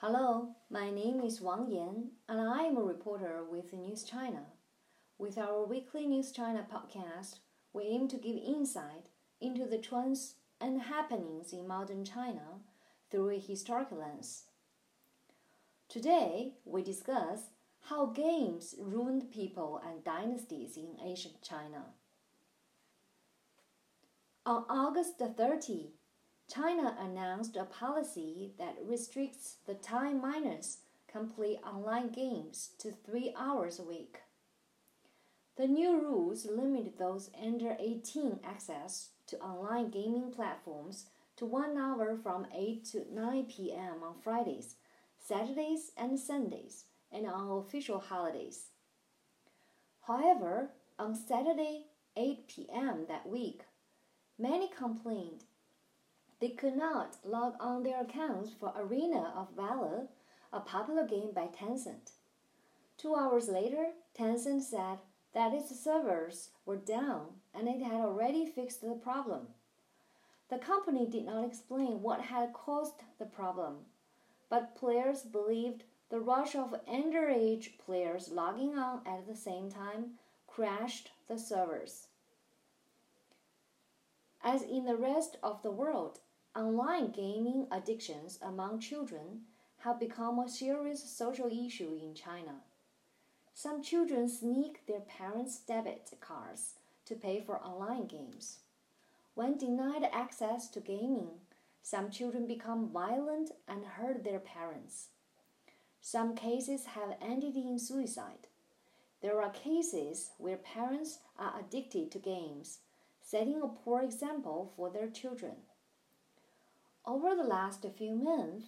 Hello, my name is Wang Yan, and I am a reporter with News China. With our weekly News China podcast, we aim to give insight into the trends and happenings in modern China through a historical lens. Today, we discuss how games ruined people and dynasties in ancient China. On August 30, China announced a policy that restricts the time minors complete online games to three hours a week. The new rules limit those under 18 access to online gaming platforms to one hour from 8 to 9 p.m. on Fridays, Saturdays, and Sundays, and on official holidays. However, on Saturday, 8 p.m. that week, many complained they could not log on their accounts for Arena of Valor, a popular game by Tencent. Two hours later, Tencent said that its servers were down and it had already fixed the problem. The company did not explain what had caused the problem, but players believed the rush of underage players logging on at the same time crashed the servers. As in the rest of the world, Online gaming addictions among children have become a serious social issue in China. Some children sneak their parents' debit cards to pay for online games. When denied access to gaming, some children become violent and hurt their parents. Some cases have ended in suicide. There are cases where parents are addicted to games, setting a poor example for their children. Over the last few months,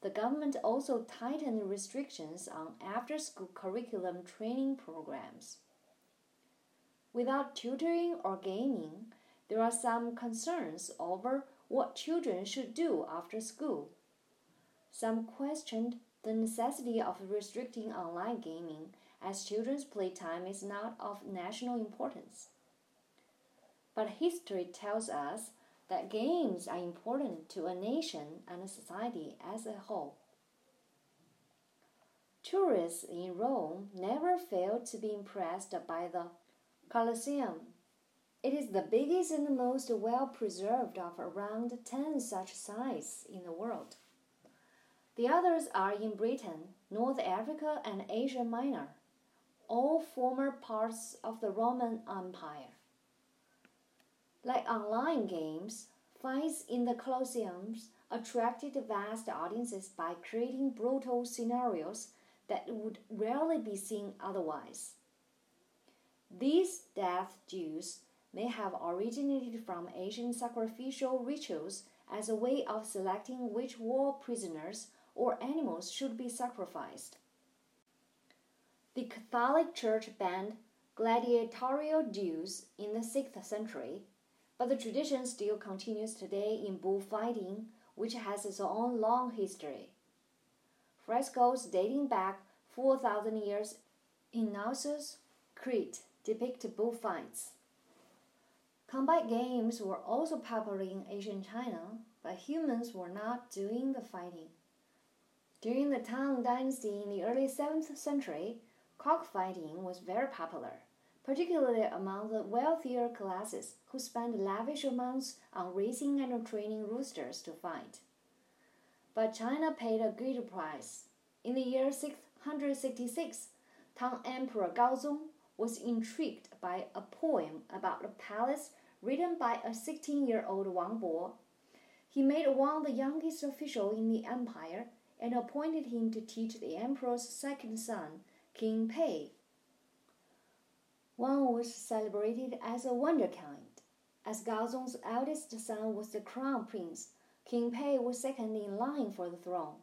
the government also tightened restrictions on after school curriculum training programs. Without tutoring or gaming, there are some concerns over what children should do after school. Some questioned the necessity of restricting online gaming as children's playtime is not of national importance. But history tells us that games are important to a nation and a society as a whole. Tourists in Rome never failed to be impressed by the Colosseum. It is the biggest and most well preserved of around 10 such sites in the world. The others are in Britain, North Africa, and Asia Minor, all former parts of the Roman Empire. Like online games, fights in the Colosseums attracted vast audiences by creating brutal scenarios that would rarely be seen otherwise. These death duels may have originated from ancient sacrificial rituals as a way of selecting which war prisoners or animals should be sacrificed. The Catholic Church banned gladiatorial duels in the 6th century but the tradition still continues today in bullfighting, which has its own long history. Frescoes dating back 4,000 years in Knossos, Crete, depict bullfights. Combat games were also popular in ancient China, but humans were not doing the fighting. During the Tang Dynasty in the early 7th century, cockfighting was very popular particularly among the wealthier classes who spent lavish amounts on raising and training roosters to fight. But China paid a greater price. In the year 666, Tang Emperor Gaozong was intrigued by a poem about a palace written by a 16 year old Wang Bo. He made Wang the youngest official in the empire and appointed him to teach the emperor's second son, King Pei, Wang was celebrated as a wonderkind. As Gaozong's eldest son was the crown prince, King Pei was second in line for the throne.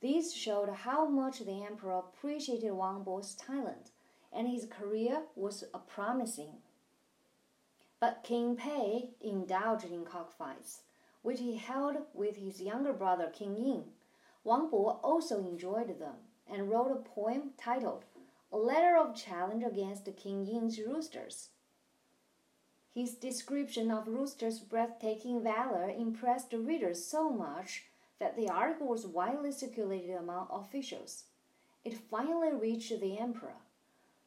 This showed how much the emperor appreciated Wang Bo's talent, and his career was promising. But King Pei indulged in cockfights, which he held with his younger brother King Ying. Wang Bo also enjoyed them and wrote a poem titled a letter of challenge against King Ying's roosters. His description of roosters' breathtaking valor impressed the readers so much that the article was widely circulated among officials. It finally reached the emperor.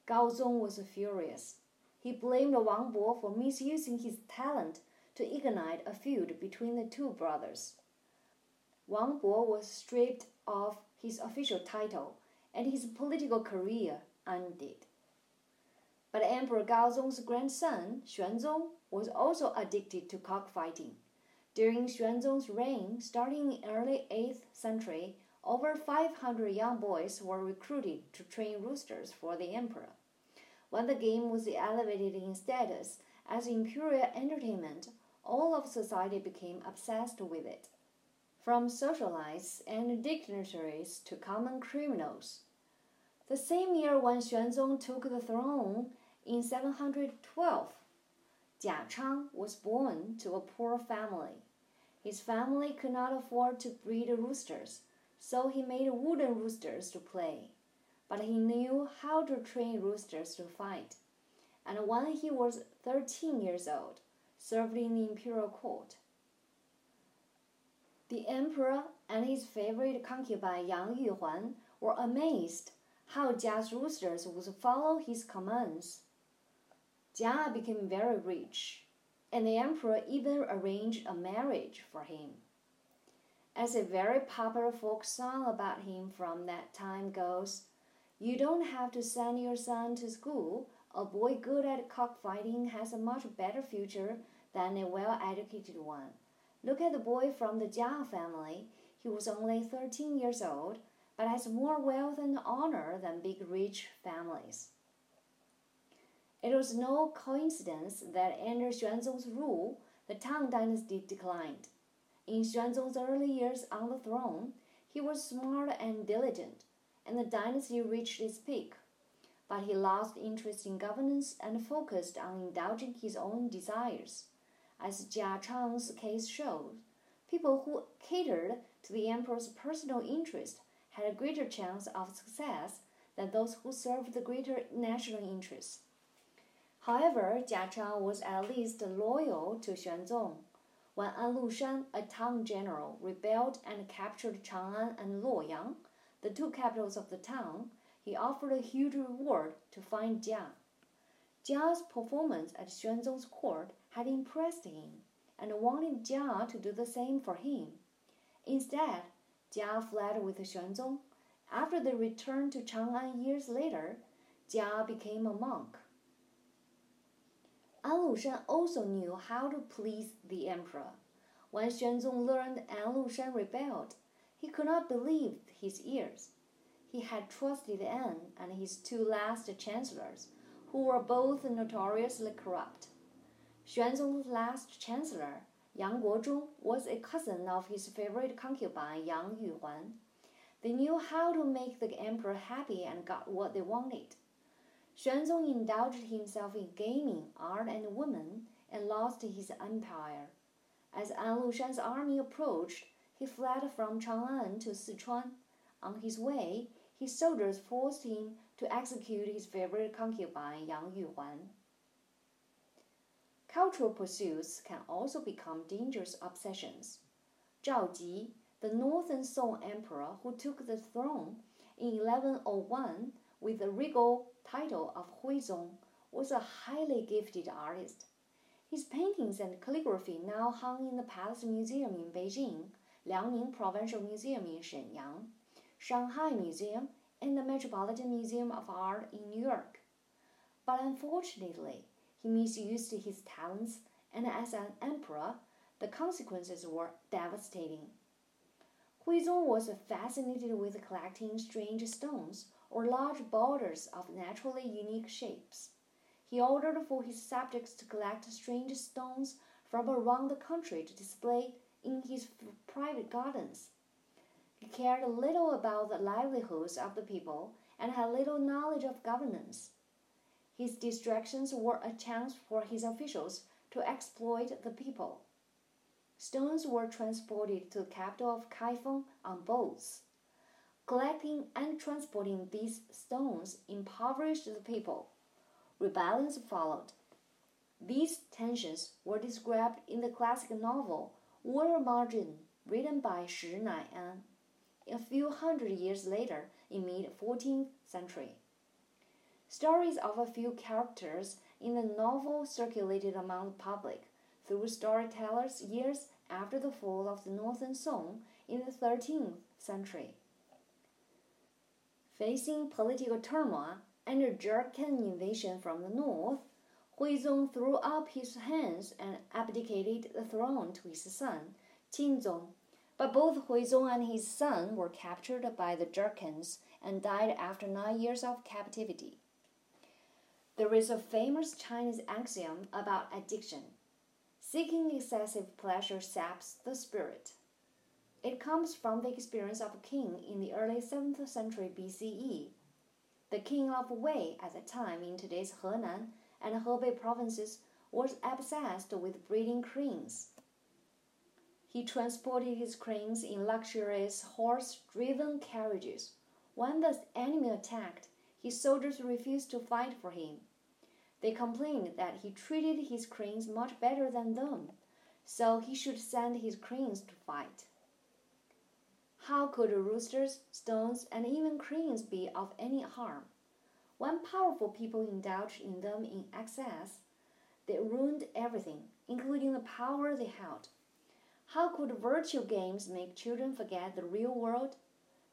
Gao Zong was furious. He blamed Wang Bo for misusing his talent to ignite a feud between the two brothers. Wang Bo was stripped of his official title and his political career ended. But Emperor Gaozong's grandson, Xuanzong, was also addicted to cockfighting. During Xuanzong's reign, starting in early 8th century, over 500 young boys were recruited to train roosters for the emperor. When the game was elevated in status as imperial entertainment, all of society became obsessed with it. From socialites and dignitaries to common criminals. The same year when Xuanzong took the throne in 712, Jia Chang was born to a poor family. His family could not afford to breed roosters, so he made wooden roosters to play. But he knew how to train roosters to fight. And when he was 13 years old, served in the imperial court. The emperor and his favorite concubine Yang Yuhuan were amazed how Jia's roosters would follow his commands. Jia became very rich, and the emperor even arranged a marriage for him. As a very popular folk song about him from that time goes, you don't have to send your son to school. A boy good at cockfighting has a much better future than a well educated one. Look at the boy from the Jia family. He was only 13 years old, but has more wealth and honor than big rich families. It was no coincidence that under Xuanzong's rule, the Tang dynasty declined. In Xuanzong's early years on the throne, he was smart and diligent, and the dynasty reached its peak. But he lost interest in governance and focused on indulging his own desires. As Jia Chang's case shows, people who catered to the emperor's personal interest had a greater chance of success than those who served the greater national interests. However, Jia Chang was at least loyal to Xuanzong. When An Lushan, a Tang general, rebelled and captured Chang'an and Luoyang, the two capitals of the town, he offered a huge reward to find Jia. Jia's performance at Xuanzong's court had impressed him and wanted Jia to do the same for him. Instead, Jia fled with Xuanzong. After they returned to Chang'an years later, Jia became a monk. An Lushan also knew how to please the emperor. When Xuanzong learned An Lushan rebelled, he could not believe his ears. He had trusted An and his two last chancellors, who were both notoriously corrupt. Xuanzong's last chancellor, Yang Guozhong, was a cousin of his favorite concubine Yang Yuhuan. They knew how to make the emperor happy and got what they wanted. Xuanzong indulged himself in gaming, art, and women, and lost his empire. As An Lushan's army approached, he fled from Chang'an to Sichuan. On his way, his soldiers forced him to execute his favorite concubine Yang Yuhuan. Cultural pursuits can also become dangerous obsessions. Zhao Ji, the northern Song emperor who took the throne in 1101 with the regal title of Huizong, was a highly gifted artist. His paintings and calligraphy now hung in the Palace Museum in Beijing, Liaoning Provincial Museum in Shenyang, Shanghai Museum, and the Metropolitan Museum of Art in New York. But unfortunately, he misused his talents, and as an emperor, the consequences were devastating. Huizong was fascinated with collecting strange stones or large boulders of naturally unique shapes. He ordered for his subjects to collect strange stones from around the country to display in his private gardens. He cared little about the livelihoods of the people and had little knowledge of governance. His distractions were a chance for his officials to exploit the people. Stones were transported to the capital of Kaifeng on boats. Collecting and transporting these stones impoverished the people. Rebellions followed. These tensions were described in the classic novel Water Margin written by Shi Nai'an a few hundred years later in the mid 14th century. Stories of a few characters in the novel circulated among the public through storytellers years after the fall of the Northern Song in the 13th century. Facing political turmoil and a Jurchen invasion from the north, Huizong threw up his hands and abdicated the throne to his son, Qinzong. But both Huizong and his son were captured by the Jurchens and died after nine years of captivity. There is a famous Chinese axiom about addiction seeking excessive pleasure saps the spirit. It comes from the experience of a king in the early 7th century BCE. The king of Wei at the time in today's Henan and Hebei provinces was obsessed with breeding cranes. He transported his cranes in luxurious horse driven carriages. When the enemy attacked, his soldiers refused to fight for him. They complained that he treated his cranes much better than them, so he should send his cranes to fight. How could roosters, stones, and even cranes be of any harm? When powerful people indulged in them in excess, they ruined everything, including the power they held. How could virtual games make children forget the real world?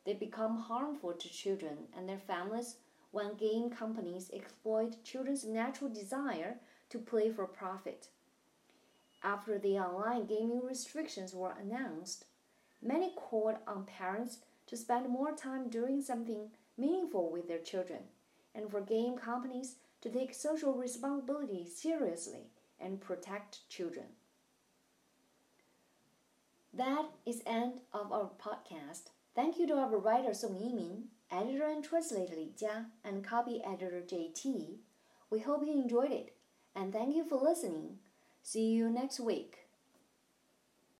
They become harmful to children and their families when game companies exploit children's natural desire to play for profit. After the online gaming restrictions were announced, Many called on parents to spend more time doing something meaningful with their children, and for game companies to take social responsibility seriously and protect children. That is end of our podcast. Thank you to our writer Song Yimin, editor and translator Li Jia, and copy editor JT. We hope you enjoyed it, and thank you for listening. See you next week.